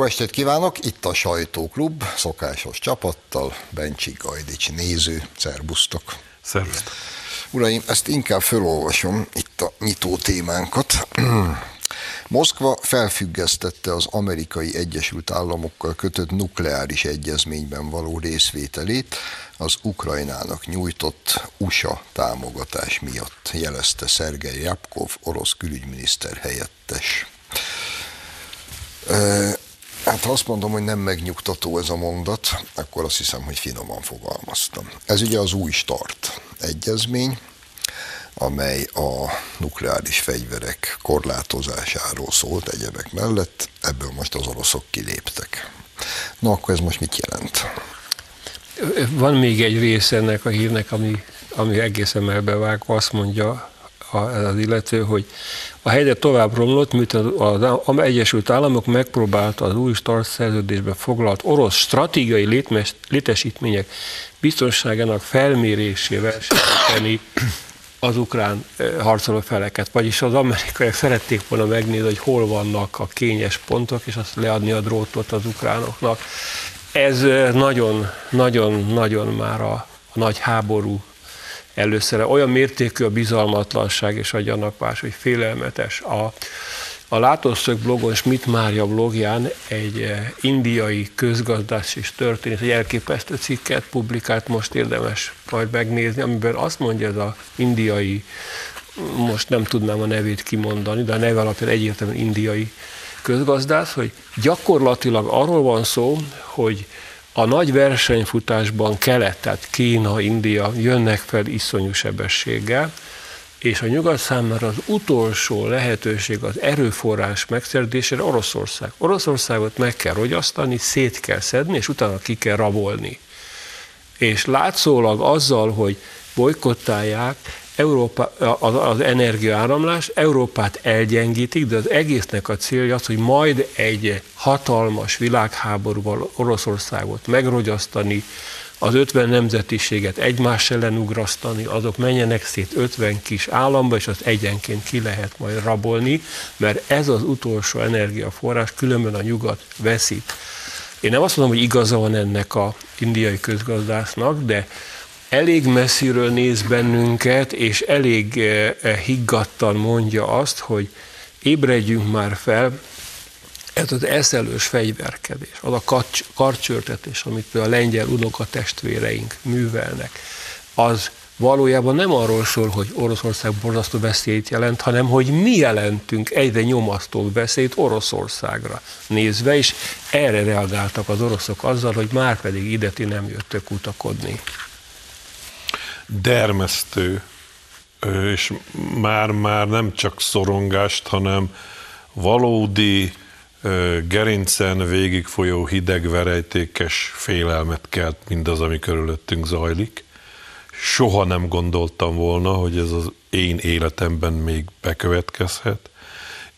Jó estét kívánok! Itt a Sajtóklub, szokásos csapattal, Bencsi Gajdics néző, szerbusztok! Szervusztok! Uraim, ezt inkább felolvasom, itt a nyitó témánkat. Moszkva felfüggesztette az amerikai Egyesült Államokkal kötött nukleáris egyezményben való részvételét az Ukrajnának nyújtott USA támogatás miatt, jelezte Szergej Japkov, orosz külügyminiszter helyettes. Hát ha azt mondom, hogy nem megnyugtató ez a mondat, akkor azt hiszem, hogy finoman fogalmaztam. Ez ugye az új start egyezmény, amely a nukleáris fegyverek korlátozásáról szólt egyebek mellett, ebből most az oroszok kiléptek. Na akkor ez most mit jelent? Van még egy része ennek a hírnek, ami, ami egészen melbevágva, azt mondja az illető, hogy a helyzet tovább romlott, miután az Egyesült Államok megpróbálta az új start szerződésbe foglalt orosz stratégiai létesítmények biztonságának felmérésével segíteni az ukrán harcoló feleket, vagyis az amerikaiak szerették volna megnézni, hogy hol vannak a kényes pontok, és azt leadni a drótot az ukránoknak. Ez nagyon-nagyon-nagyon már a, a nagy háború először olyan mértékű a bizalmatlanság és a gyanakvás, hogy félelmetes. A, a Látószög blogon, Schmidt Mária blogján egy eh, indiai közgazdász és történet, egy elképesztő cikket publikált, most érdemes majd megnézni, amiben azt mondja ez az indiai, most nem tudnám a nevét kimondani, de a neve alapján egyértelműen indiai közgazdász, hogy gyakorlatilag arról van szó, hogy a nagy versenyfutásban kelet, tehát Kína, India jönnek fel iszonyú sebességgel, és a nyugat számára az utolsó lehetőség az erőforrás megszerzésére Oroszország. Oroszországot meg kell rogyasztani, szét kell szedni, és utána ki kell rabolni. És látszólag azzal, hogy bolykottálják, Európa, az, az energiaáramlás, Európát elgyengítik, de az egésznek a célja az, hogy majd egy hatalmas világháborúval Oroszországot megrogyasztani, az 50 nemzetiséget egymás ellen ugrasztani, azok menjenek szét 50 kis államba, és az egyenként ki lehet majd rabolni, mert ez az utolsó energiaforrás, különben a nyugat veszít. Én nem azt mondom, hogy igaza van ennek a indiai közgazdásznak, de elég messziről néz bennünket, és elég eh, eh, higgadtan mondja azt, hogy ébredjünk már fel, ez az eszelős fegyverkedés, az a karcsörtetés, amit a lengyel unoka testvéreink művelnek, az valójában nem arról szól, hogy Oroszország borzasztó veszélyt jelent, hanem hogy mi jelentünk egyre nyomasztóbb veszélyt Oroszországra nézve, és erre reagáltak az oroszok azzal, hogy már pedig ide ti nem jöttök kutakodni dermesztő, és már-már nem csak szorongást, hanem valódi gerincen végigfolyó hidegverejtékes félelmet kelt mindaz, ami körülöttünk zajlik. Soha nem gondoltam volna, hogy ez az én életemben még bekövetkezhet,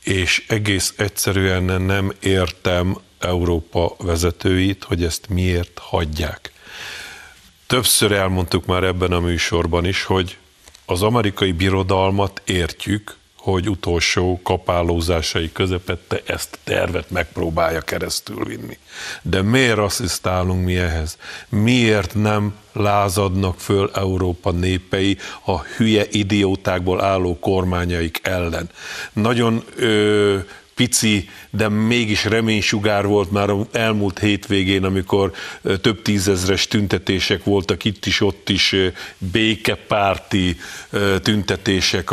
és egész egyszerűen nem értem Európa vezetőit, hogy ezt miért hagyják. Többször elmondtuk már ebben a műsorban is, hogy az amerikai birodalmat értjük, hogy utolsó kapálózásai közepette ezt a tervet megpróbálja keresztül vinni. De miért asszisztálunk mi ehhez? Miért nem lázadnak föl Európa népei a hülye idiótákból álló kormányaik ellen? Nagyon ö, pici, de mégis reménysugár volt már elmúlt hétvégén, amikor több tízezres tüntetések voltak itt is, ott is békepárti tüntetések,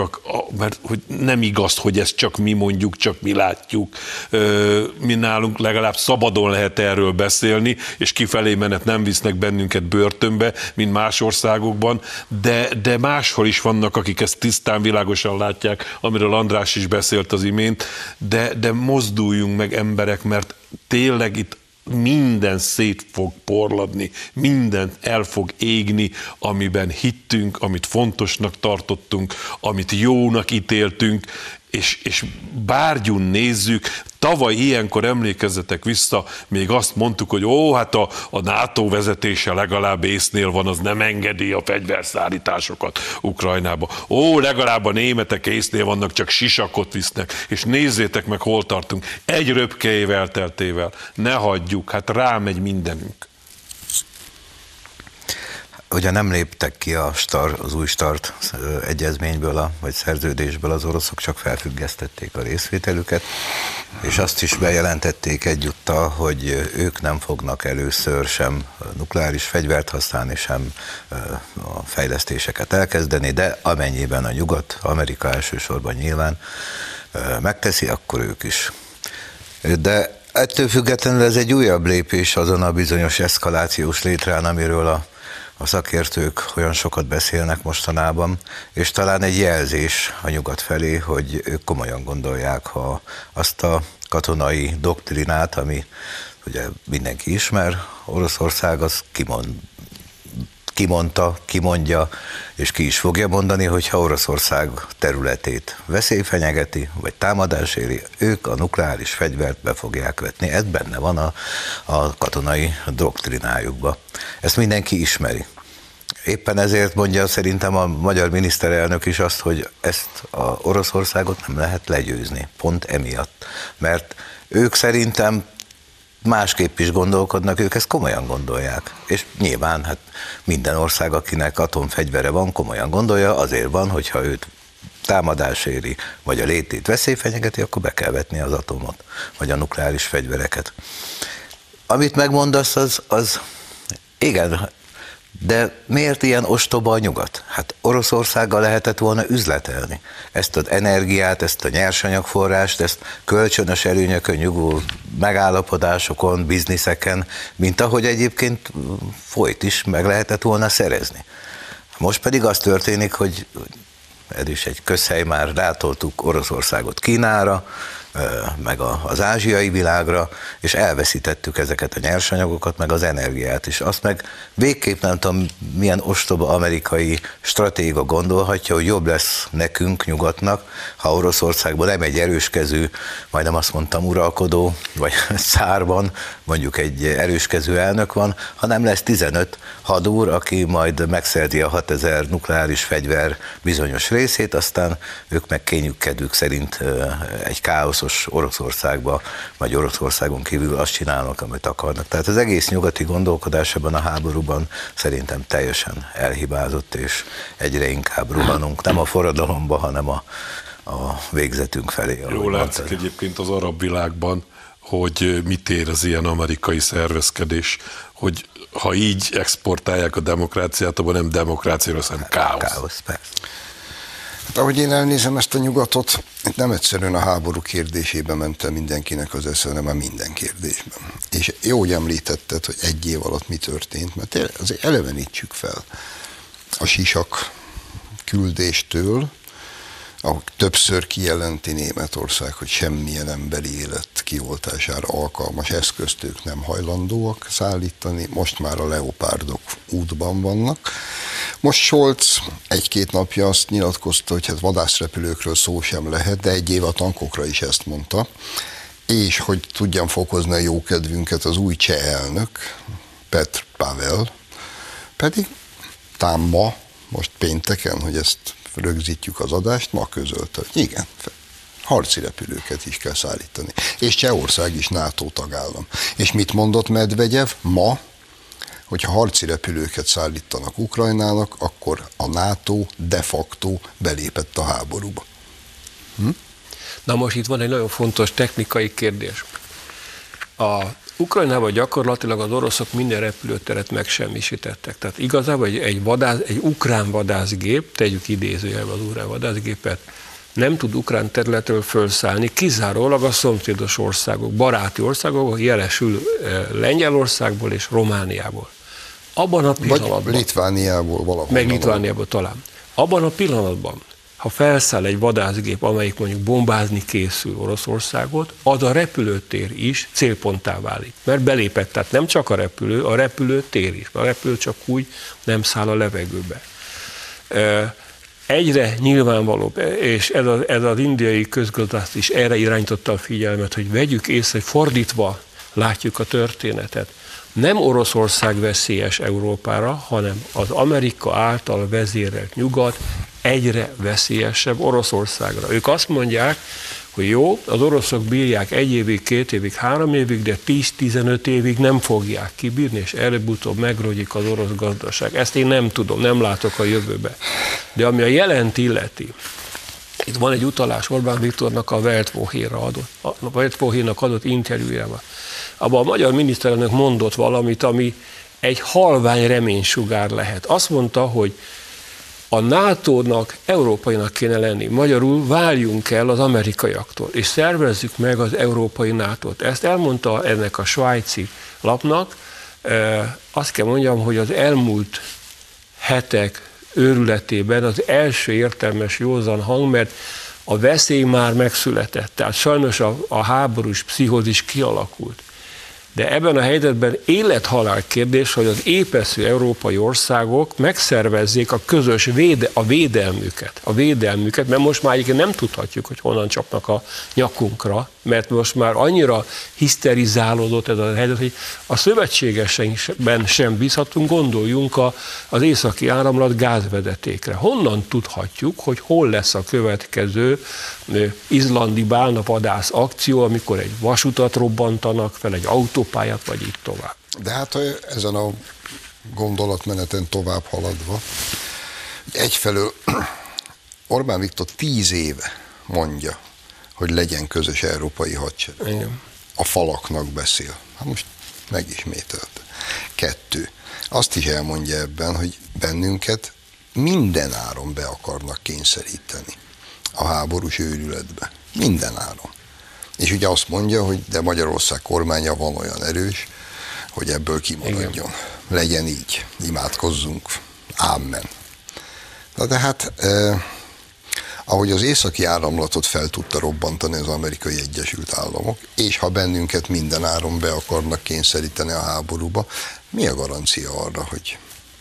mert hogy nem igaz, hogy ezt csak mi mondjuk, csak mi látjuk. Mi nálunk legalább szabadon lehet erről beszélni, és kifelé menet nem visznek bennünket börtönbe, mint más országokban, de, de máshol is vannak, akik ezt tisztán világosan látják, amiről András is beszélt az imént, de, de mozduljunk meg emberek, mert tényleg itt minden szét fog porladni, minden el fog égni, amiben hittünk, amit fontosnak tartottunk, amit jónak ítéltünk. És, és bárgyún nézzük, tavaly ilyenkor emlékezzetek vissza, még azt mondtuk, hogy ó, hát a, a NATO vezetése legalább észnél van, az nem engedi a fegyverszállításokat Ukrajnába. Ó, legalább a németek észnél vannak, csak sisakot visznek, és nézzétek meg, hol tartunk. Egy röpke év elteltével. Ne hagyjuk, hát rámegy mindenünk. Ugye nem léptek ki a star, az új start egyezményből, a, vagy szerződésből az oroszok, csak felfüggesztették a részvételüket, és azt is bejelentették egyúttal, hogy ők nem fognak először sem nukleáris fegyvert használni, sem a fejlesztéseket elkezdeni, de amennyiben a nyugat, Amerika elsősorban nyilván megteszi, akkor ők is. De ettől függetlenül ez egy újabb lépés azon a bizonyos eszkalációs létrán, amiről a a szakértők olyan sokat beszélnek mostanában, és talán egy jelzés a nyugat felé, hogy ők komolyan gondolják, ha azt a katonai doktrinát, ami ugye mindenki ismer, Oroszország az kimond, kimondta, kimondja, és ki is fogja mondani, hogy ha Oroszország területét veszély fenyegeti, vagy támadás éri, ők a nukleáris fegyvert be fogják vetni. Ez benne van a, a katonai doktrinájukba. Ezt mindenki ismeri. Éppen ezért mondja szerintem a magyar miniszterelnök is azt, hogy ezt a Oroszországot nem lehet legyőzni, pont emiatt. Mert ők szerintem másképp is gondolkodnak, ők ezt komolyan gondolják. És nyilván hát minden ország, akinek atomfegyvere van, komolyan gondolja, azért van, hogyha őt támadás éri, vagy a létét veszély fenyegeti, akkor be kell vetni az atomot, vagy a nukleáris fegyvereket. Amit megmondasz, az, az igen, de miért ilyen ostoba a nyugat? Hát Oroszországgal lehetett volna üzletelni. Ezt az energiát, ezt a nyersanyagforrást, ezt kölcsönös előnyökön nyugvó megállapodásokon, bizniszeken, mint ahogy egyébként folyt is, meg lehetett volna szerezni. Most pedig az történik, hogy ez is egy közhely, már rátoltuk Oroszországot Kínára, meg az ázsiai világra, és elveszítettük ezeket a nyersanyagokat, meg az energiát is. Azt meg végképp nem tudom, milyen ostoba amerikai stratéga gondolhatja, hogy jobb lesz nekünk, nyugatnak, ha Oroszországban nem egy erőskező, majdnem azt mondtam uralkodó, vagy szárban, mondjuk egy erőskező elnök van, hanem lesz 15 hadúr, aki majd megszerzi a 6000 nukleáris fegyver bizonyos részét, aztán ők meg kényük kedvük szerint egy káoszos biztos Oroszországba, vagy Oroszországon kívül azt csinálnak, amit akarnak. Tehát az egész nyugati gondolkodás ebben a háborúban szerintem teljesen elhibázott, és egyre inkább ruhanunk, nem a forradalomba, hanem a, a végzetünk felé. Jó látszik mondtad. egyébként az arab világban, hogy mit ér az ilyen amerikai szervezkedés, hogy ha így exportálják a demokráciát, abban nem demokrácia, hanem káosz. Káosz, persze. Hát, ahogy én elnézem ezt a nyugatot, nem egyszerűen a háború kérdésében mentem mindenkinek az esze, hanem a minden kérdésben. És jó, hogy említetted, hogy egy év alatt mi történt, mert azért elevenítsük fel a sisak küldéstől, ahol többször kijelenti Németország, hogy semmilyen emberi élet kioltására alkalmas eszközt ők nem hajlandóak szállítani, most már a leopárdok útban vannak. Most Scholz egy-két napja azt nyilatkozta, hogy hát vadászrepülőkről szó sem lehet, de egy év a tankokra is ezt mondta, és hogy tudjam fokozni a jókedvünket az új cseh elnök, Petr Pavel, pedig tám ma, most pénteken, hogy ezt rögzítjük az adást, ma közölte, hogy igen, harci repülőket is kell szállítani. És Csehország is NATO tagállam. És mit mondott Medvegyev ma? Hogyha harci repülőket szállítanak Ukrajnának, akkor a NATO de facto belépett a háborúba. Hm? Na most itt van egy nagyon fontos technikai kérdés. A Ukrajnában gyakorlatilag az oroszok minden repülőteret megsemmisítettek. Tehát igazából egy, egy, vadász, egy ukrán vadászgép, tegyük idézőjelbe az ukrán vadászgépet, nem tud ukrán területről felszállni, kizárólag a szomszédos országok, baráti országok, jelesül eh, Lengyelországból és Romániából. Abban a pillanatban... Vagy Litvániából valahol. Meg Litvániából talán. Abban a pillanatban, ha felszáll egy vadászgép, amelyik mondjuk bombázni készül Oroszországot, az a repülőtér is célponttá válik. Mert belépett, tehát nem csak a repülő, a repülőtér is. A repülő csak úgy nem száll a levegőbe. egyre nyilvánvalóbb, és ez, a, ez az indiai közgazdász is erre irányította a figyelmet, hogy vegyük észre, hogy fordítva látjuk a történetet. Nem Oroszország veszélyes Európára, hanem az Amerika által vezérelt nyugat egyre veszélyesebb Oroszországra. Ők azt mondják, hogy jó, az oroszok bírják egy évig, két évig, három évig, de 10-15 évig nem fogják kibírni, és előbb-utóbb megrogyik az orosz gazdaság. Ezt én nem tudom, nem látok a jövőbe. De ami a jelent illeti, itt van egy utalás Orbán Viktornak a Weltwoche-ra adott, adott interjújában. Abban a magyar miniszterelnök mondott valamit, ami egy halvány reménysugár lehet. Azt mondta, hogy a NATO-nak európainak kéne lenni. Magyarul váljunk el az amerikaiaktól, és szervezzük meg az európai NATO-t. Ezt elmondta ennek a svájci lapnak. Azt kell mondjam, hogy az elmúlt hetek őrületében az első értelmes józan hang, mert a veszély már megszületett. Tehát sajnos a, a háborús pszichózis kialakult. De ebben a helyzetben élethalál kérdés, hogy az épesző európai országok megszervezzék a közös véde, a védelmüket, a védelmüket, mert most már nem tudhatjuk, hogy honnan csapnak a nyakunkra, mert most már annyira hiszterizálódott ez a helyzet, hogy a szövetségesekben sem bízhatunk, gondoljunk a, az északi áramlat gázvezetékre. Honnan tudhatjuk, hogy hol lesz a következő izlandi bálnapadász akció, amikor egy vasutat robbantanak fel, egy autópályát, vagy így tovább. De hát ezen a gondolatmeneten tovább haladva, egyfelől Orbán Viktor tíz éve mondja, hogy legyen közös európai hadsereg. A falaknak beszél. Hát most megismételte. Kettő. Azt is elmondja ebben, hogy bennünket minden áron be akarnak kényszeríteni a háborús őrületbe. Minden áron. És ugye azt mondja, hogy de Magyarország kormánya van olyan erős, hogy ebből kimaradjon. Igen. Legyen így. Imádkozzunk. Amen. Na de hát eh, ahogy az északi áramlatot fel tudta robbantani az amerikai Egyesült Államok, és ha bennünket minden áron be akarnak kényszeríteni a háborúba, mi a garancia arra, hogy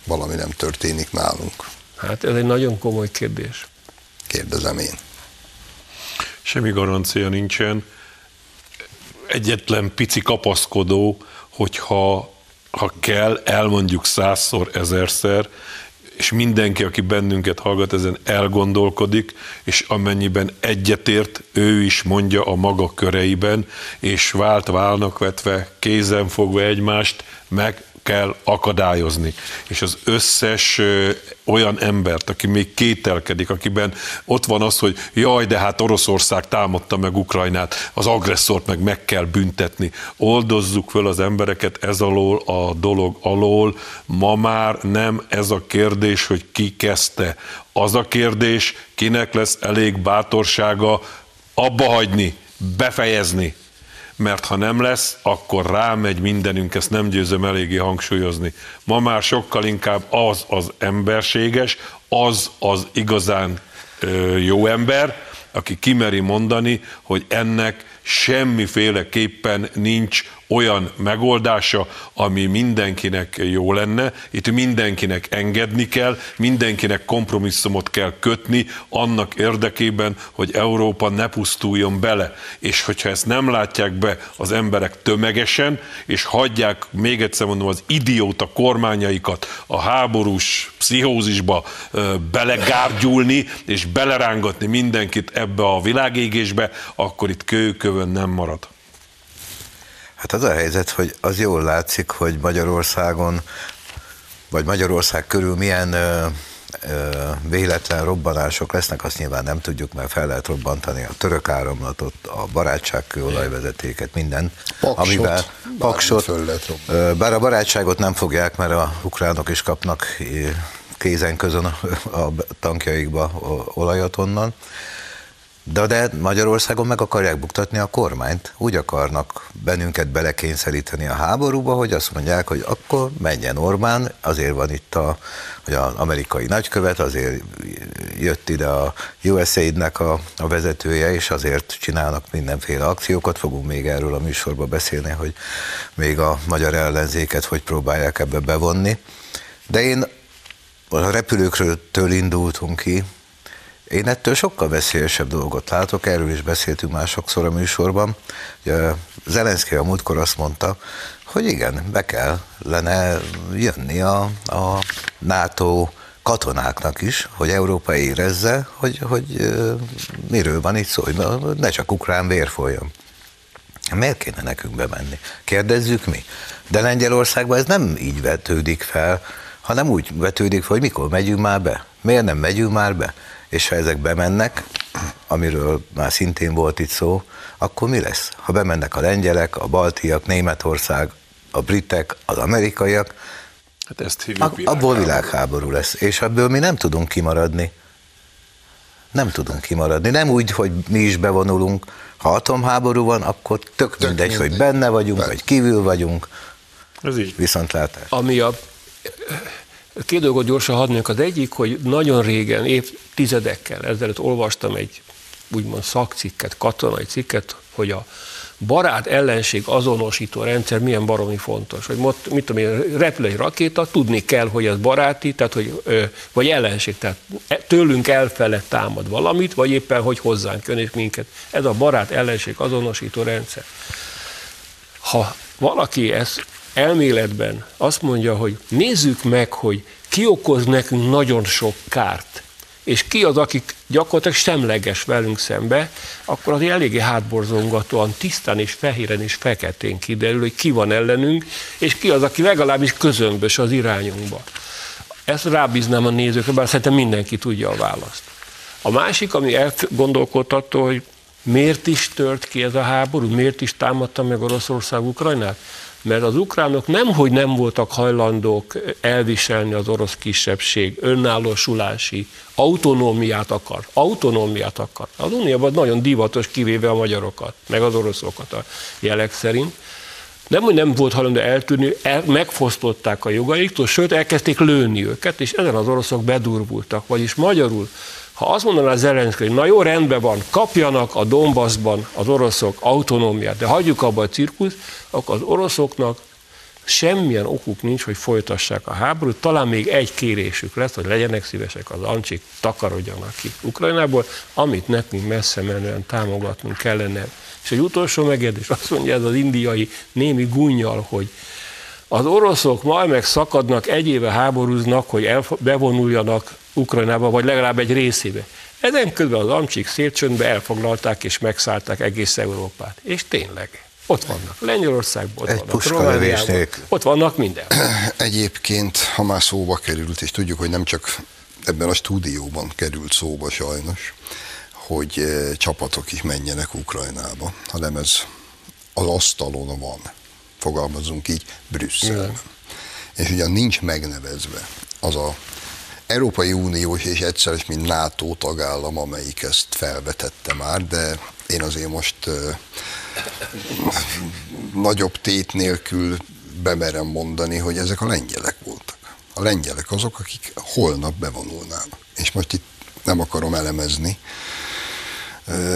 valami nem történik nálunk? Hát ez egy nagyon komoly kérdés. Kérdezem én. Semmi garancia nincsen. Egyetlen pici kapaszkodó, hogyha ha kell, elmondjuk százszor, ezerszer, és mindenki, aki bennünket hallgat, ezen elgondolkodik, és amennyiben egyetért, ő is mondja a maga köreiben, és vált válnak vetve, kézen fogva egymást, meg kell akadályozni. És az összes olyan embert, aki még kételkedik, akiben ott van az, hogy jaj, de hát Oroszország támadta meg Ukrajnát, az agresszort meg meg kell büntetni. Oldozzuk föl az embereket ez alól, a dolog alól. Ma már nem ez a kérdés, hogy ki kezdte. Az a kérdés, kinek lesz elég bátorsága abba hagyni, befejezni, mert ha nem lesz, akkor rámegy mindenünk, ezt nem győzöm eléggé hangsúlyozni. Ma már sokkal inkább az az emberséges, az az igazán ö, jó ember, aki kimeri mondani, hogy ennek semmiféleképpen nincs olyan megoldása, ami mindenkinek jó lenne. Itt mindenkinek engedni kell, mindenkinek kompromisszumot kell kötni annak érdekében, hogy Európa ne pusztuljon bele. És hogyha ezt nem látják be az emberek tömegesen, és hagyják, még egyszer mondom, az idióta kormányaikat a háborús pszichózisba belegárgyulni, és belerángatni mindenkit ebbe a világégésbe, akkor itt kőkövön nem marad. Hát az a helyzet, hogy az jól látszik, hogy Magyarországon, vagy Magyarország körül milyen ö, ö, véletlen robbanások lesznek, azt nyilván nem tudjuk, mert fel lehet robbantani a török áramlatot, a barátságkő olajvezetéket, minden. Paksot, amivel, paksot, föl bár a barátságot nem fogják, mert a ukránok is kapnak kézen közön a tankjaikba olajat onnan, de, de Magyarországon meg akarják buktatni a kormányt. Úgy akarnak bennünket belekényszeríteni a háborúba, hogy azt mondják, hogy akkor menjen Orbán, azért van itt a, hogy az amerikai nagykövet, azért jött ide a USAID-nek a, a vezetője, és azért csinálnak mindenféle akciókat. Fogunk még erről a műsorba beszélni, hogy még a magyar ellenzéket hogy próbálják ebbe bevonni. De én a repülőkről indultunk ki, Én ettől sokkal veszélyesebb dolgot látok, erről is beszéltünk már sokszor a műsorban. Zelenszky a múltkor azt mondta, hogy igen, be kellene jönni a, a NATO katonáknak is, hogy Európa érezze, hogy, hogy miről van itt szó, hogy ne csak ukrán vér folyjon. Miért kéne nekünk bemenni? Kérdezzük mi. De Lengyelországban ez nem így vetődik fel, hanem úgy vetődik fel, hogy mikor megyünk már be. Miért nem megyünk már be? És ha ezek bemennek, amiről már szintén volt itt szó, akkor mi lesz? Ha bemennek a lengyelek, a baltiak, Németország, a britek, az amerikaiak, hát ezt hívjuk világháború. abból világháború lesz. És ebből mi nem tudunk kimaradni. Nem tudunk kimaradni. Nem úgy, hogy mi is bevonulunk. Ha atomháború van, akkor tök, tök mindegy, mindegy, hogy benne vagyunk, vagy kívül vagyunk. Ez így. Viszontlátás. Ami a Két dolgot gyorsan hadnék. Az egyik, hogy nagyon régen, évtizedekkel ezelőtt olvastam egy úgymond szakcikket, katonai cikket, hogy a barát ellenség azonosító rendszer milyen baromi fontos. Hogy mot, mit tudom én, repül egy rakéta, tudni kell, hogy ez baráti, tehát hogy, vagy ellenség, tehát e, tőlünk elfele támad valamit, vagy éppen, hogy hozzánk jön és minket. Ez a barát ellenség azonosító rendszer. Ha valaki ezt elméletben azt mondja, hogy nézzük meg, hogy ki okoz nekünk nagyon sok kárt, és ki az, akik gyakorlatilag semleges velünk szembe, akkor az eléggé hátborzongatóan, tisztán és fehéren és feketén kiderül, hogy ki van ellenünk, és ki az, aki legalábbis közömbös az irányunkba. Ezt rábíznám a nézőkre, bár szerintem mindenki tudja a választ. A másik, ami elgondolkodtató, hogy miért is tört ki ez a háború, miért is támadta meg Oroszország Ukrajnát? mert az ukránok nemhogy nem voltak hajlandók elviselni az orosz kisebbség önállósulási autonómiát akar. Autonómiát akar. Az Unióban nagyon divatos, kivéve a magyarokat, meg az oroszokat a jelek szerint. Nem, hogy nem volt hajlandó eltűnni, el, megfosztották a jogaiktól, sőt elkezdték lőni őket, és ezen az oroszok bedurvultak. Vagyis magyarul ha azt mondaná Zelenszky, hogy na jó, rendben van, kapjanak a Donbassban az oroszok autonómiát, de hagyjuk abba a cirkusz, akkor az oroszoknak semmilyen okuk nincs, hogy folytassák a háborút. Talán még egy kérésük lesz, hogy legyenek szívesek az ancsik, takarodjanak ki Ukrajnából, amit nekünk messze menően támogatnunk kellene. És egy utolsó megjegyzés, azt mondja ez az indiai némi gunnyal, hogy az oroszok majd meg szakadnak, egy éve háborúznak, hogy elf- bevonuljanak Ukrajnába, vagy legalább egy részébe. Ezen közben az amcsik szélcsöndbe elfoglalták és megszállták egész Európát. És tényleg, ott vannak. Lengyelországban, ott vannak Romániában, ott vannak minden. Egyébként, ha már szóba került, és tudjuk, hogy nem csak ebben a stúdióban került szóba sajnos, hogy eh, csapatok is menjenek Ukrajnába, hanem ez az asztalon van, fogalmazunk így, Brüsszelben. És ugyan nincs megnevezve az a Európai Uniós és egyszer is, mint NATO tagállam, amelyik ezt felvetette már, de én azért most nagyobb tét nélkül bemerem mondani, hogy ezek a lengyelek voltak. A lengyelek azok, akik holnap bevonulnának. És most itt nem akarom elemezni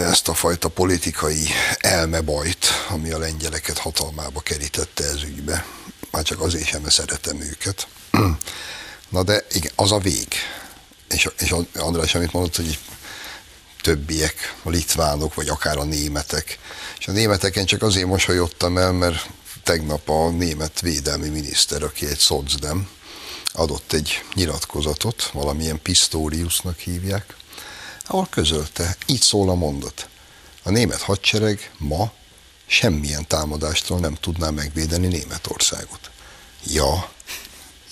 ezt a fajta politikai elmebajt, ami a lengyeleket hatalmába kerítette ez ügybe. Már csak azért sem, szeretem őket. Na de igen, az a vég. És, és András, amit mondott, hogy többiek, a litvánok, vagy akár a németek. És a németeken csak azért mosolyodtam el, mert tegnap a német védelmi miniszter, aki egy szocdem, adott egy nyilatkozatot, valamilyen Pistoriusnak hívják, ahol közölte, így szól a mondat. A német hadsereg ma semmilyen támadástól nem tudná megvédeni Németországot. Ja,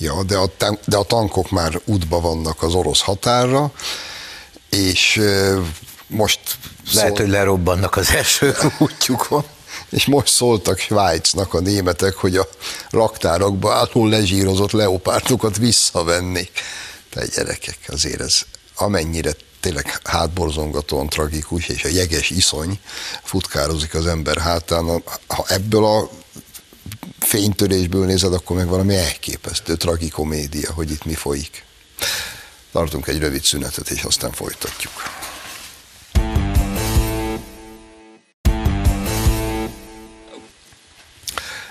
Ja, de a, de a tankok már útba vannak az orosz határra, és most... Lehet, szól... hogy lerobbannak az első útjukon. És most szóltak Svájcnak a németek, hogy a raktárakba álló lezsírozott leopártokat visszavennék. De gyerekek, azért ez amennyire tényleg hátborzongatóan tragikus, és a jeges iszony futkározik az ember hátán, ha ebből a fénytörésből nézed, akkor meg valami elképesztő tragikomédia, hogy itt mi folyik. Tartunk egy rövid szünetet, és aztán folytatjuk.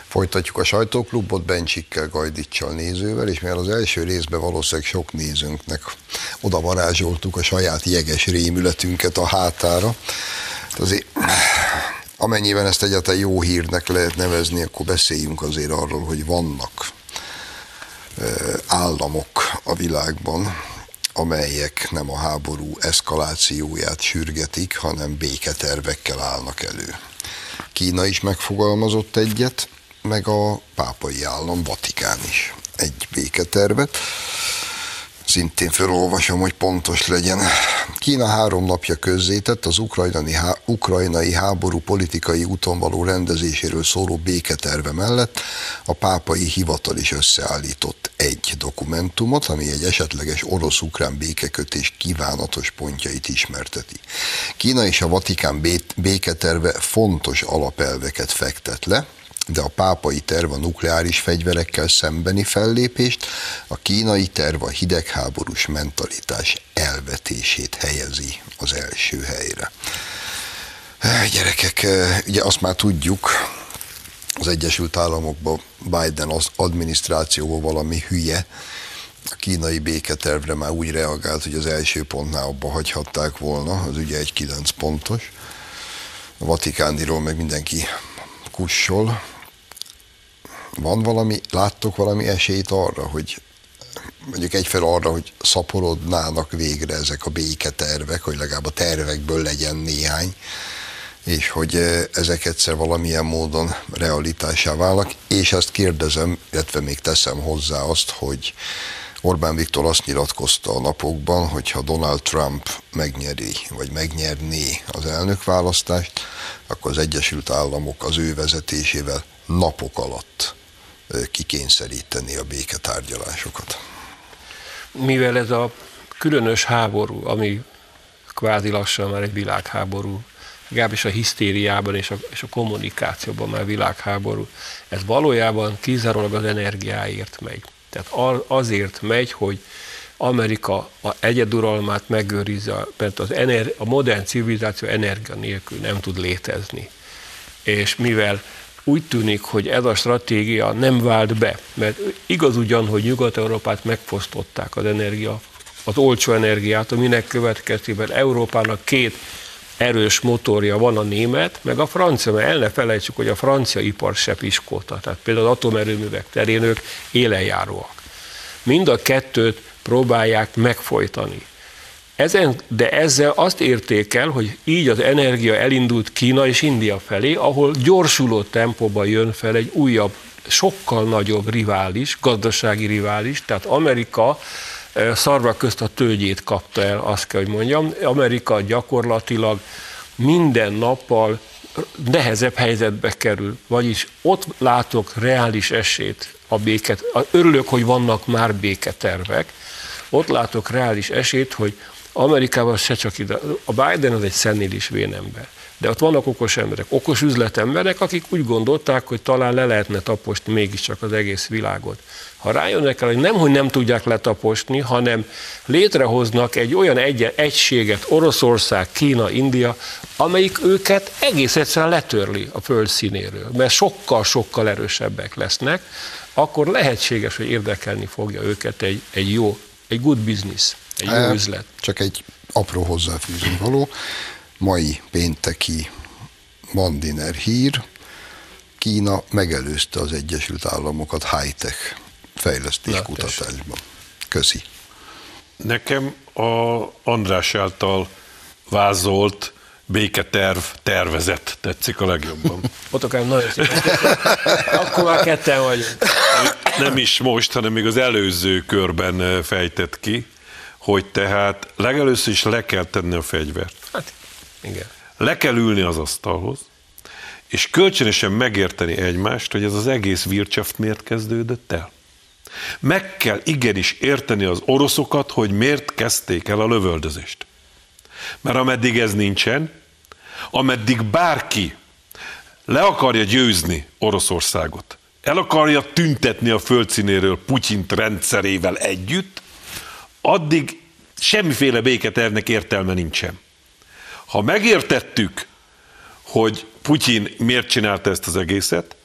Folytatjuk a sajtóklubot Bencsikkel, Gajdicsal nézővel, és mivel az első részben valószínűleg sok nézőnknek oda varázsoltuk a saját jeges rémületünket a hátára, azért amennyiben ezt egyáltalán jó hírnek lehet nevezni, akkor beszéljünk azért arról, hogy vannak államok a világban, amelyek nem a háború eszkalációját sürgetik, hanem béketervekkel állnak elő. Kína is megfogalmazott egyet, meg a pápai állam, Vatikán is egy béketervet. Szintén felolvasom, hogy pontos legyen. Kína három napja közzétett az ukrajnai, há, ukrajnai háború politikai úton való rendezéséről szóló béketerve mellett a pápai hivatal is összeállított egy dokumentumot, ami egy esetleges orosz-ukrán békekötés kívánatos pontjait ismerteti. Kína és a Vatikán béketerve fontos alapelveket fektet le, de a pápai terv a nukleáris fegyverekkel szembeni fellépést, a kínai terv a hidegháborús mentalitás elvetését helyezi az első helyre. Gyerekek, ugye azt már tudjuk, az Egyesült Államokban Biden az adminisztrációban valami hülye, a kínai béketervre már úgy reagált, hogy az első pontnál abba hagyhatták volna, az ugye egy kilenc pontos. A Vatikániról meg mindenki kussol, van valami, láttok valami esélyt arra, hogy mondjuk egyfelől arra, hogy szaporodnának végre ezek a béketervek, hogy legalább a tervekből legyen néhány, és hogy ezek egyszer valamilyen módon realitásá válnak, és ezt kérdezem, illetve még teszem hozzá azt, hogy Orbán Viktor azt nyilatkozta a napokban, hogy ha Donald Trump megnyeri, vagy megnyerné az elnökválasztást, akkor az Egyesült Államok az ő vezetésével napok alatt kikényszeríteni a béketárgyalásokat. Mivel ez a különös háború, ami kvázi lassan már egy világháború, legalábbis a hisztériában és a, és a kommunikációban már világháború, ez valójában kizárólag az energiáért megy. Tehát azért megy, hogy Amerika a egyeduralmát megőrizze, mert az ener, a modern civilizáció energia nélkül nem tud létezni. És mivel úgy tűnik, hogy ez a stratégia nem vált be, mert igaz ugyan, hogy Nyugat-Európát megfosztották az energia, az olcsó energiát, aminek következtében Európának két erős motorja van a német, meg a francia, mert el ne felejtsük, hogy a francia ipar se piskóta, tehát például az atomerőművek terén ők élenjáróak. Mind a kettőt próbálják megfojtani. Ezen, de ezzel azt érték el, hogy így az energia elindult Kína és India felé, ahol gyorsuló tempóban jön fel egy újabb, sokkal nagyobb rivális, gazdasági rivális, tehát Amerika eh, szarva közt a tőgyét kapta el, azt kell, hogy mondjam. Amerika gyakorlatilag minden nappal nehezebb helyzetbe kerül, vagyis ott látok reális esélyt a béket. Örülök, hogy vannak már béketervek, ott látok reális esélyt, hogy Amerikában se csak ide. A Biden az egy szennilis vénember. De ott vannak okos emberek, okos üzletemberek, akik úgy gondolták, hogy talán le lehetne taposni mégiscsak az egész világot. Ha rájönnek el, hogy nem, hogy nem tudják letaposni, hanem létrehoznak egy olyan egy- egységet, Oroszország, Kína, India, amelyik őket egész egyszerűen letörli a föld színéről, mert sokkal-sokkal erősebbek lesznek, akkor lehetséges, hogy érdekelni fogja őket egy, egy jó, egy good business. Egy jó üzlet. Csak egy apró hozzáfűzni való. Mai pénteki Mandiner hír, Kína megelőzte az Egyesült Államokat high-tech fejlesztés Na, kutatásban. Köszi. Nekem a András által vázolt béketerv, tervezet tetszik a legjobban. Otokán nagyon szépen. Akkor már ketten vagy. Nem is most, hanem még az előző körben fejtett ki hogy tehát legelőször is le kell tenni a fegyvert. Hát, igen. Le kell ülni az asztalhoz, és kölcsönösen megérteni egymást, hogy ez az egész Wirtschaft miért kezdődött el. Meg kell igenis érteni az oroszokat, hogy miért kezdték el a lövöldözést. Mert ameddig ez nincsen, ameddig bárki le akarja győzni Oroszországot, el akarja tüntetni a földszínéről Putyint rendszerével együtt, addig semmiféle béketervnek értelme nincsen. Ha megértettük, hogy Putyin miért csinálta ezt az egészet,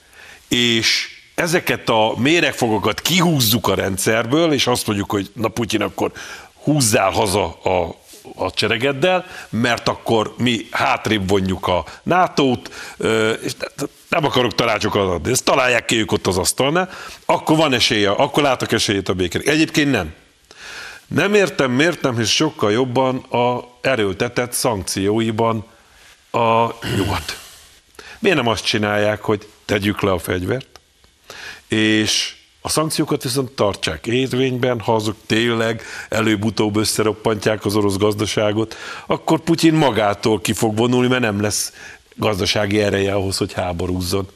és ezeket a méregfogokat kihúzzuk a rendszerből, és azt mondjuk, hogy na Putyin, akkor húzzál haza a a cseregeddel, mert akkor mi hátrébb vonjuk a NATO-t, és nem akarok tanácsokat adni, ezt találják ki ők ott az asztalnál, akkor van esélye, akkor látok esélyét a békének. Egyébként nem. Nem értem, miért nem, hisz sokkal jobban a erőltetett szankcióiban a nyugat. Miért nem azt csinálják, hogy tegyük le a fegyvert, és a szankciókat viszont tartsák érvényben, ha azok tényleg előbb-utóbb összeroppantják az orosz gazdaságot, akkor Putyin magától ki fog vonulni, mert nem lesz gazdasági ereje ahhoz, hogy háborúzzon.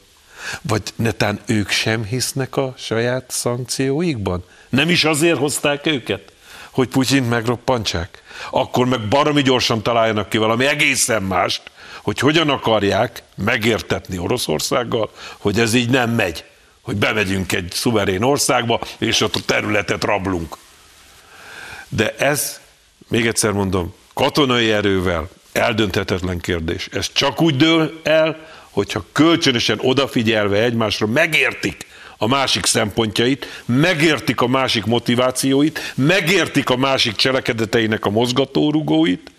Vagy netán ők sem hisznek a saját szankcióikban? Nem is azért hozták őket, hogy Putyint megroppantsák? Akkor meg baromi gyorsan találjanak ki valami egészen mást, hogy hogyan akarják megértetni Oroszországgal, hogy ez így nem megy hogy bemegyünk egy szuverén országba, és ott a területet rablunk. De ez, még egyszer mondom, katonai erővel eldönthetetlen kérdés. Ez csak úgy dől el, hogyha kölcsönösen odafigyelve egymásra megértik a másik szempontjait, megértik a másik motivációit, megértik a másik cselekedeteinek a mozgatórugóit,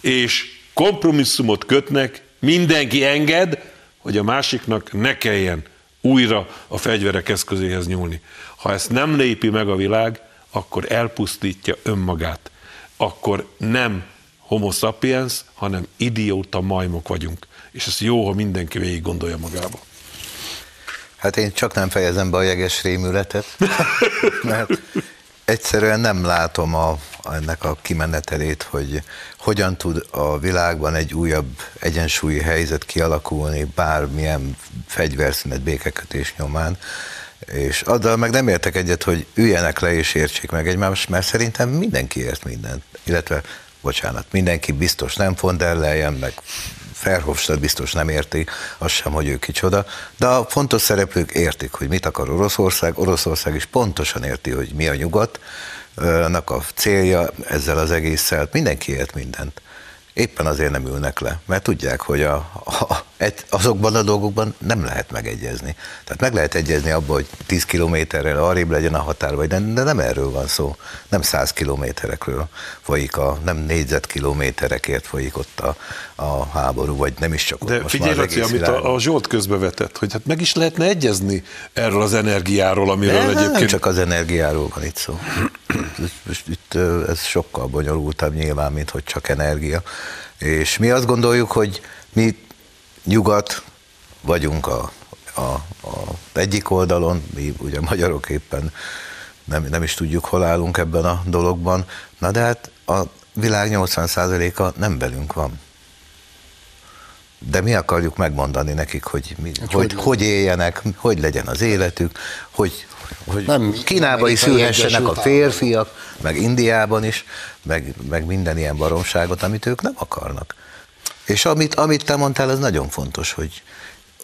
és kompromisszumot kötnek, mindenki enged, hogy a másiknak ne kelljen újra a fegyverek eszközéhez nyúlni. Ha ezt nem lépi meg a világ, akkor elpusztítja önmagát. Akkor nem homo sapiens, hanem idióta majmok vagyunk. És ez jó, ha mindenki végig gondolja magába. Hát én csak nem fejezem be a jeges rémületet, mert egyszerűen nem látom a, ennek a kimenetelét, hogy hogyan tud a világban egy újabb egyensúlyi helyzet kialakulni bármilyen fegyverszünet békekötés nyomán, és azzal meg nem értek egyet, hogy üljenek le és értsék meg egymást, mert szerintem mindenki ért mindent. Illetve, bocsánat, mindenki biztos nem von der meg Verhofstadt biztos nem érti, az sem, hogy ő kicsoda, de a fontos szereplők értik, hogy mit akar Oroszország, Oroszország is pontosan érti, hogy mi a nyugat, nak a célja ezzel az egésszel, mindenki ért mindent. Éppen azért nem ülnek le, mert tudják, hogy a, a, azokban a dolgokban nem lehet megegyezni. Tehát meg lehet egyezni abban, hogy 10 kilométerrel arrébb legyen a határ, vagy de, de nem erről van szó. Nem 100 kilométerekről folyik a, nem négyzetkilométerekért folyik ott a, a háború, vagy nem is csak ott. De most figyelj, Laci, amit a, a Zsolt közbevetett, hogy hát meg is lehetne egyezni erről az energiáról, amiről de, egyébként... Nem csak az energiáról van itt szó. Itt ez sokkal bonyolultabb nyilván, mint hogy csak energia. És mi azt gondoljuk, hogy mi nyugat vagyunk a, a, a egyik oldalon, mi ugye magyarok éppen nem, nem is tudjuk, hol állunk ebben a dologban, na de hát a világ 80%-a nem velünk van. De mi akarjuk megmondani nekik, hogy, mi, hogy, hogy, hogy éljenek, hogy legyen az életük, hogy, hogy nem, Kínában is szülhessenek a férfiak, meg Indiában is, meg, meg minden ilyen baromságot, amit ők nem akarnak. És amit, amit te mondtál, az nagyon fontos, hogy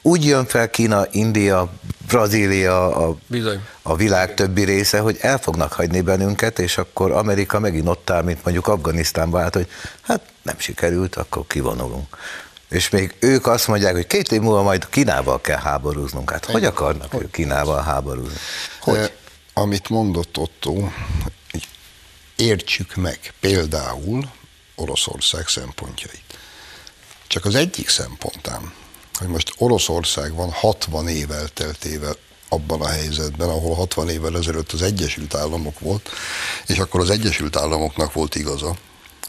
úgy jön fel Kína, India, Brazília, a, Bizony. a világ többi része, hogy el fognak hagyni bennünket, és akkor Amerika megint ott áll, mint mondjuk Afganisztánban állt, hogy hát nem sikerült, akkor kivonulunk. És még ők azt mondják, hogy két év múlva majd Kínával kell háborúznunk. Hát hogy akarnak hogy? ők Kínával háborúzni? Hogy? E, amit mondott Otto, értsük meg például Oroszország szempontjait. Csak az egyik szempontám, hogy most Oroszország van 60 év elteltével abban a helyzetben, ahol 60 évvel ezelőtt az Egyesült Államok volt, és akkor az Egyesült Államoknak volt igaza,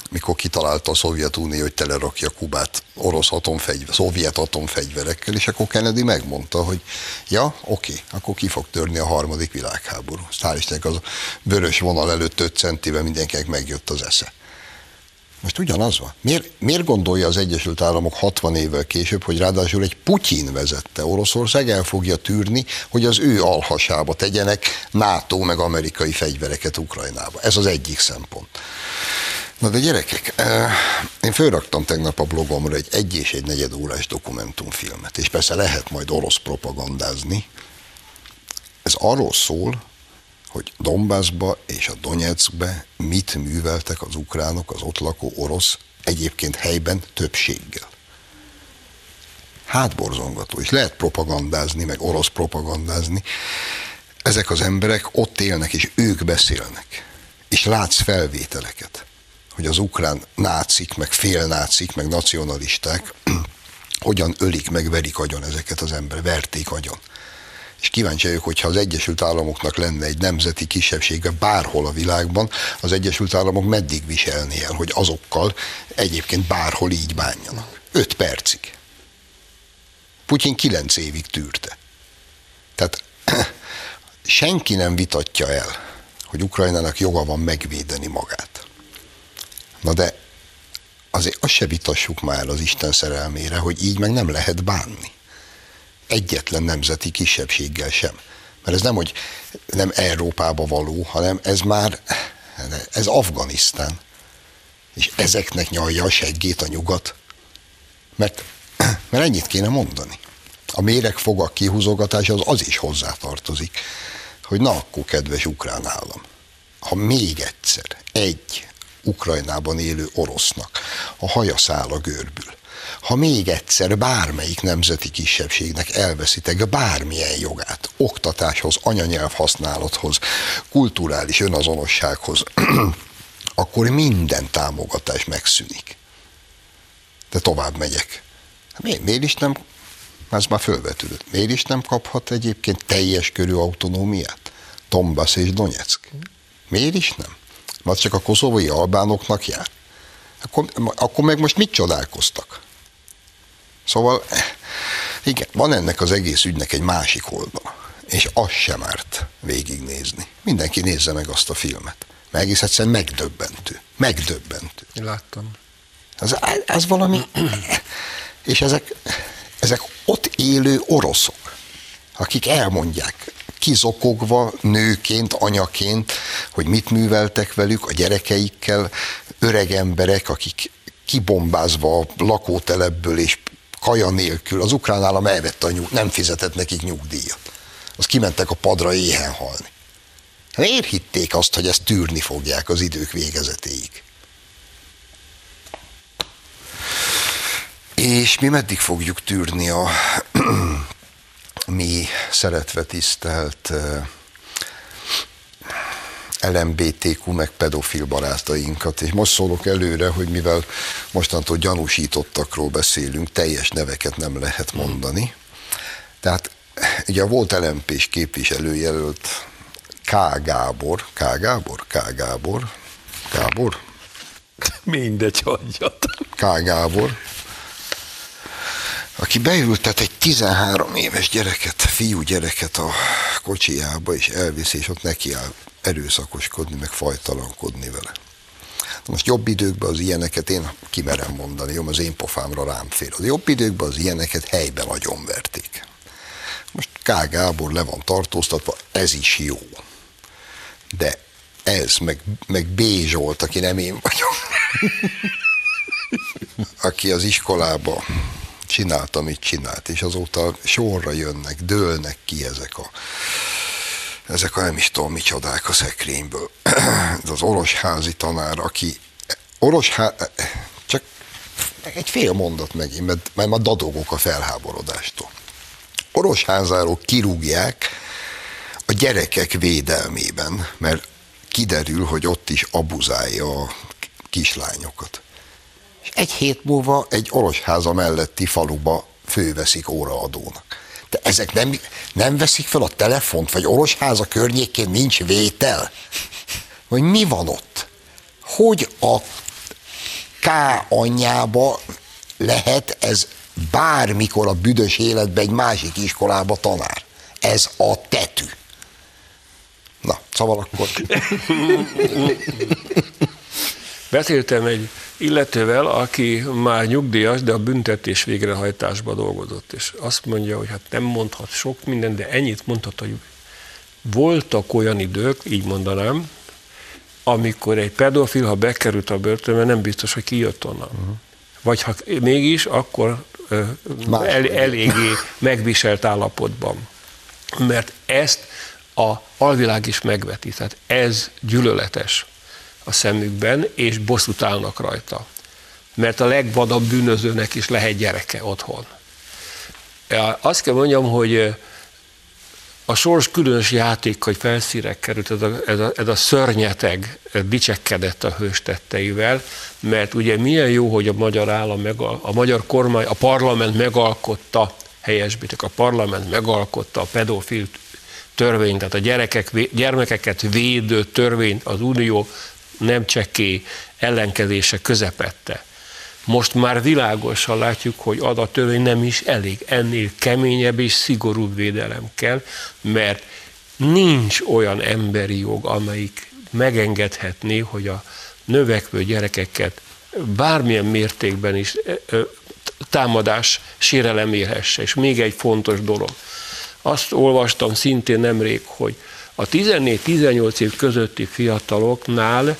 mikor kitalálta a Szovjetunió, hogy telerakja Kubát orosz atomfegyver, szovjet atomfegyverekkel, és akkor Kennedy megmondta, hogy ja, oké, akkor ki fog törni a harmadik világháború. Hál' Istennek az vörös vonal előtt 5 centivel mindenkinek megjött az esze. Most ugyanaz van. Miért, miért gondolja az Egyesült Államok 60 évvel később, hogy ráadásul egy Putyin vezette Oroszország el fogja tűrni, hogy az ő alhasába tegyenek NATO meg amerikai fegyvereket Ukrajnába. Ez az egyik szempont. Na de gyerekek, eh, én fölraktam tegnap a blogomra egy egy és egy negyed órás dokumentumfilmet, és persze lehet majd orosz propagandázni. Ez arról szól, hogy Donbassba és a Donetskbe mit műveltek az ukránok, az ott lakó orosz, egyébként helyben többséggel. hátborzongató, és lehet propagandázni, meg orosz propagandázni. Ezek az emberek ott élnek, és ők beszélnek. És látsz felvételeket, hogy az ukrán nácik, meg félnácik, meg nacionalisták hogyan ölik meg, verik agyon ezeket az emberek, verték agyon. És kíváncsi vagyok, hogyha az Egyesült Államoknak lenne egy nemzeti kisebbsége bárhol a világban, az Egyesült Államok meddig viselni el, hogy azokkal egyébként bárhol így bánjanak. Öt percig. Putyin kilenc évig tűrte. Tehát senki nem vitatja el, hogy Ukrajnának joga van megvédeni magát. Na de azért azt se vitassuk már az Isten szerelmére, hogy így meg nem lehet bánni. Egyetlen nemzeti kisebbséggel sem. Mert ez nem, hogy nem Európába való, hanem ez már, ez Afganisztán. És ezeknek nyalja a seggét a nyugat. Mert, mert ennyit kéne mondani. A méregfoga kihúzogatása az az is hozzátartozik, hogy na akkor kedves ukrán állam, ha még egyszer egy Ukrajnában élő orosznak a haja száll a görbül, ha még egyszer bármelyik nemzeti kisebbségnek elveszitek bármilyen jogát, oktatáshoz, anyanyelv használathoz, kulturális önazonossághoz, akkor minden támogatás megszűnik. De tovább megyek. Miért, miért is nem, ez már fölvetődött, miért is nem kaphat egyébként teljes körű autonómiát? Tombasz és Donetsk. Miért is nem? Mert csak a koszovai albánoknak jár. Akkor, akkor meg most mit csodálkoztak? Szóval, igen, van ennek az egész ügynek egy másik oldala, és azt sem árt végignézni. Mindenki nézze meg azt a filmet. Mert egész egyszerűen megdöbbentő. Megdöbbentő. Láttam. Az, az valami... És ezek, ezek ott élő oroszok, akik elmondják kizokogva nőként, anyaként, hogy mit műveltek velük a gyerekeikkel, öreg emberek, akik kibombázva a lakótelepből és kaja nélkül, az ukrán állam elvette a nyug, nem fizetett nekik nyugdíjat. Az kimentek a padra éhen halni. Miért hitték azt, hogy ezt tűrni fogják az idők végezetéig? És mi meddig fogjuk tűrni a mi szeretve tisztelt LMBTQ meg pedofil barátainkat, és most szólok előre, hogy mivel mostantól gyanúsítottakról beszélünk, teljes neveket nem lehet mondani. Tehát ugye volt LMP-s képviselőjelölt K. Gábor, K. Gábor, K. Gábor, Gábor? Mindegy, hagyjat. K. Gábor, aki beültet egy 13 éves gyereket, fiú gyereket a kocsijába, és elvisz, és ott neki áll erőszakoskodni, meg fajtalankodni vele. Na most jobb időkben az ilyeneket én kimerem mondani, jó, az én pofámra rám fér. Az jobb időkben az ilyeneket helyben agyonverték. Most K. Gábor le van tartóztatva, ez is jó. De ez, meg, meg B. Zsolt, aki nem én vagyok, aki az iskolába csinált, amit csinált, és azóta sorra jönnek, dőlnek ki ezek a ezek a nem is tudom micsodák a szekrényből. az orosházi tanár, aki oroshá... csak egy fél mondat megint, mert, mert ma dadogok a felháborodástól. Orosházáról kirúgják a gyerekek védelmében, mert kiderül, hogy ott is abuzálja a kislányokat. És egy hét múlva egy orosháza melletti faluba főveszik óraadónak. De ezek nem, nem veszik fel a telefont, vagy orosháza környékén nincs vétel? Hogy mi van ott? Hogy a K anyjába lehet ez bármikor a büdös életben egy másik iskolába tanár? Ez a tetű. Na, szóval akkor... Beszéltem egy illetővel, aki már nyugdíjas, de a büntetés végrehajtásba dolgozott, és azt mondja, hogy hát nem mondhat sok minden, de ennyit mondhat, hogy voltak olyan idők, így mondanám, amikor egy pedofil, ha bekerült a börtönbe, nem biztos, hogy kijött onnan. Uh-huh. Vagy ha mégis, akkor el, eléggé megviselt állapotban. Mert ezt a alvilág is megveti. Tehát ez gyűlöletes a szemükben, és bosszút állnak rajta. Mert a legvadabb bűnözőnek is lehet gyereke otthon. Azt kell mondjam, hogy a sors különös játék, hogy felszírek került, ez a, ez, a, ez a szörnyeteg dicsekkedett a hőstetteivel, mert ugye milyen jó, hogy a magyar állam, megal, a magyar kormány, a parlament megalkotta, helyesbítek, a parlament megalkotta a pedofil törvényt, tehát a gyerekek, gyermekeket védő törvényt az Unió nem cseké ellenkezése közepette. Most már világosan látjuk, hogy adatörvény nem is elég. Ennél keményebb és szigorúbb védelem kell, mert nincs olyan emberi jog, amelyik megengedhetné, hogy a növekvő gyerekeket bármilyen mértékben is támadás, sérelem érhesse. És még egy fontos dolog. Azt olvastam szintén nemrég, hogy a 14-18 év közötti fiataloknál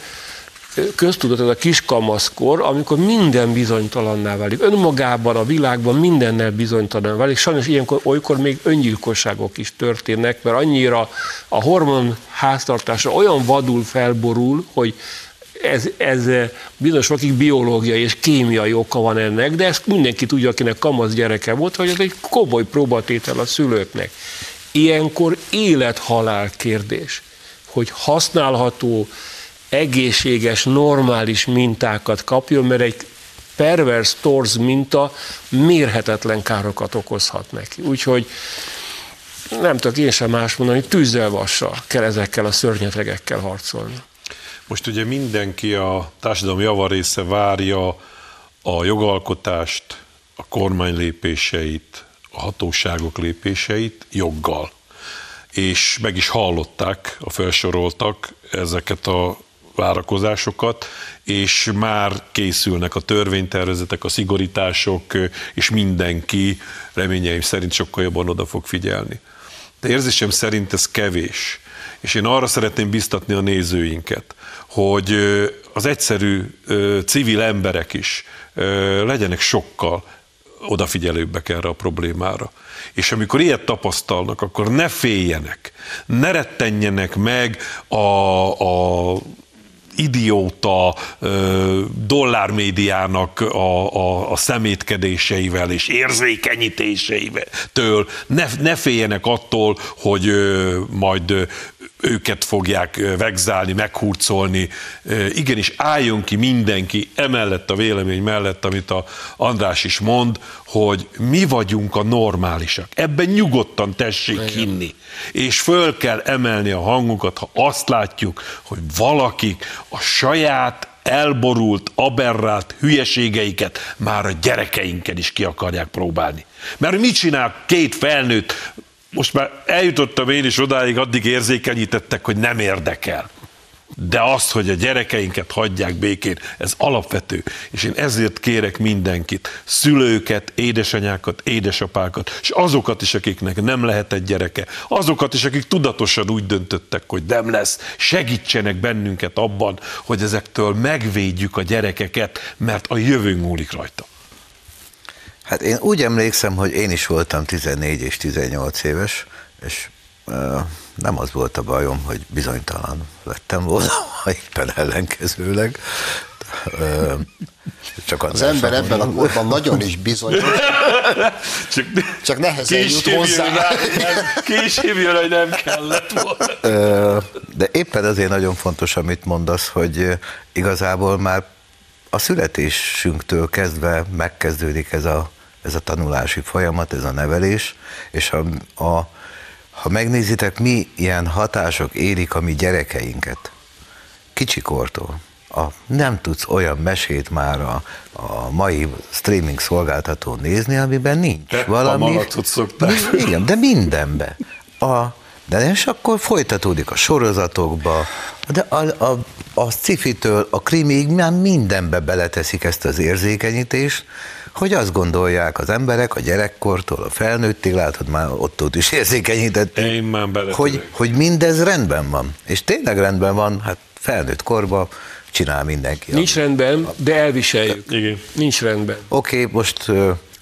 köztudott ez a kiskamaszkor, amikor minden bizonytalanná válik. Önmagában, a világban mindennel bizonytalan válik. Sajnos ilyenkor, olykor még öngyilkosságok is történnek, mert annyira a hormon háztartása olyan vadul felborul, hogy ez, ez bizonyos vakik biológiai és kémiai oka van ennek, de ezt mindenki tudja, akinek kamasz gyereke volt, hogy ez egy komoly próbatétel a szülőknek. Ilyenkor élet-halál kérdés, hogy használható, egészséges, normális mintákat kapjon, mert egy pervers torz minta mérhetetlen károkat okozhat neki. Úgyhogy nem tudok én sem más mondani, tűzzel vassal kell ezekkel a szörnyetegekkel harcolni. Most ugye mindenki a társadalom javarésze várja a jogalkotást, a kormány lépéseit, hatóságok lépéseit joggal. És meg is hallották a felsoroltak ezeket a várakozásokat, és már készülnek a törvénytervezetek, a szigorítások, és mindenki reményeim szerint sokkal jobban oda fog figyelni. De érzésem szerint ez kevés. És én arra szeretném biztatni a nézőinket, hogy az egyszerű civil emberek is legyenek sokkal odafigyelőbbek erre a problémára. És amikor ilyet tapasztalnak, akkor ne féljenek, ne rettenjenek meg a, a idióta dollármédiának a, a, a szemétkedéseivel és érzékenyítéseivel. Ne, ne féljenek attól, hogy majd őket fogják vegzálni, meghurcolni. Igenis álljon ki mindenki emellett a vélemény mellett, amit a András is mond, hogy mi vagyunk a normálisak. Ebben nyugodtan tessék Igen. hinni. És föl kell emelni a hangunkat, ha azt látjuk, hogy valakik a saját elborult, aberrált hülyeségeiket már a gyerekeinken is ki akarják próbálni. Mert mit csinál két felnőtt most már eljutottam én is odáig, addig érzékenyítettek, hogy nem érdekel. De az, hogy a gyerekeinket hagyják békén, ez alapvető. És én ezért kérek mindenkit, szülőket, édesanyákat, édesapákat, és azokat is, akiknek nem lehet egy gyereke, azokat is, akik tudatosan úgy döntöttek, hogy nem lesz, segítsenek bennünket abban, hogy ezektől megvédjük a gyerekeket, mert a jövőnk múlik rajta. Hát én úgy emlékszem, hogy én is voltam 14 és 18 éves, és nem az volt a bajom, hogy bizonytalan lettem volna, éppen ellenkezőleg. Csak az ember ebben a korban nagyon is bizonyos, csak, csak nehezen jut hozzá. Később jön, hogy nem kellett volna. De éppen azért nagyon fontos, amit mondasz, hogy igazából már a születésünktől kezdve megkezdődik ez a ez a tanulási folyamat, ez a nevelés, és ha, a, ha megnézitek, mi ilyen hatások érik a mi gyerekeinket, kicsikortól, a, nem tudsz olyan mesét már a, a mai streaming szolgáltatón nézni, amiben nincs de valami. A Igen, de mindenbe. A, de és akkor folytatódik a sorozatokba, de a, a, a cifitől a krimig már mindenbe beleteszik ezt az érzékenyítést, hogy azt gondolják az emberek a gyerekkortól, a felnőttig, látod már ott, ott is érzékenyített, Én már hogy, hogy mindez rendben van. És tényleg rendben van, hát felnőtt korba csinál mindenki. Nincs rendben, de elviseljük. Igen. Nincs rendben. Oké, okay, most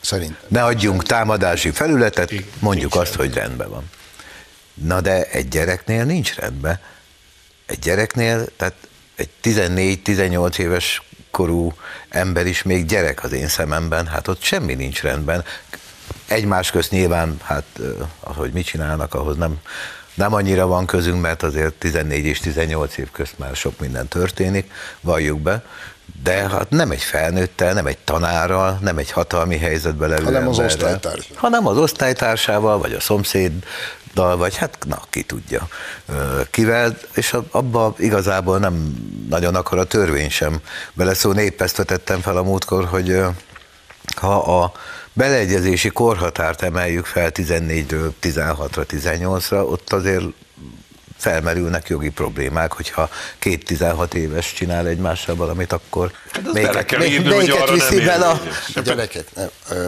Szerint. ne adjunk támadási felületet, Igen. mondjuk nincs azt, rendben. hogy rendben van. Na de egy gyereknél nincs rendben. Egy gyereknél, tehát egy 14-18 éves korú ember is még gyerek az én szememben, hát ott semmi nincs rendben. Egymás közt nyilván, hát ahogy mit csinálnak, ahhoz nem, nem annyira van közünk, mert azért 14 és 18 év közt már sok minden történik, valljuk be, de hát nem egy felnőttel, nem egy tanárral, nem egy hatalmi helyzetbe levő Hanem az emberrel, osztálytársával. Hanem az osztálytársával, vagy a szomszéddal, vagy hát na, ki tudja kivel, és abba igazából nem nagyon akar a törvény sem beleszólni. Épp ezt vetettem fel a múltkor, hogy ha a beleegyezési korhatárt emeljük fel 14-ről 16-ra, 18-ra, ott azért felmerülnek jogi problémák, hogyha két 16 éves csinál egymással valamit, akkor Hát hogy arra nem viszi bele a... A gyerekek, nem, ö,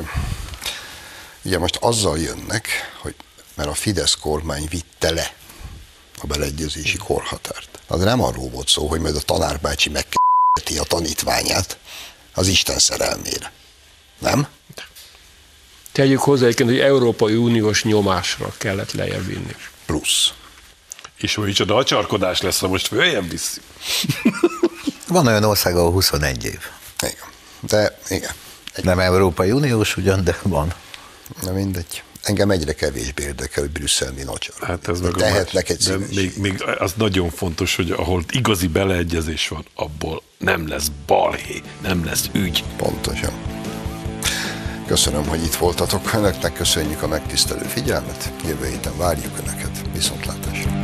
ugye most azzal jönnek, hogy mert a Fidesz kormány vitte le a beleegyezési korhatárt. Az nem arról volt szó, hogy majd a tanárbácsi megketi a tanítványát az Isten szerelmére. Nem? Tegyük hozzá egyébként, hogy Európai Uniós nyomásra kellett lejjebb vinni. Plusz. És hogy micsoda acsarkodás lesz, ha most följebb viszi. Van olyan ország, ahol 21 év. Igen. De igen. Egy, Nem Európai Uniós ugyan, de van. na mindegy. Engem egyre kevésbé érdekel, hogy Brüsszel mi nagy Hát ez meg Tehetnek egy De még, még az nagyon fontos, hogy ahol igazi beleegyezés van, abból nem lesz balhé, nem lesz ügy. Pontosan. Köszönöm, hogy itt voltatok. Önöknek köszönjük a megtisztelő figyelmet. Jövő héten várjuk Önöket. Viszontlátásra.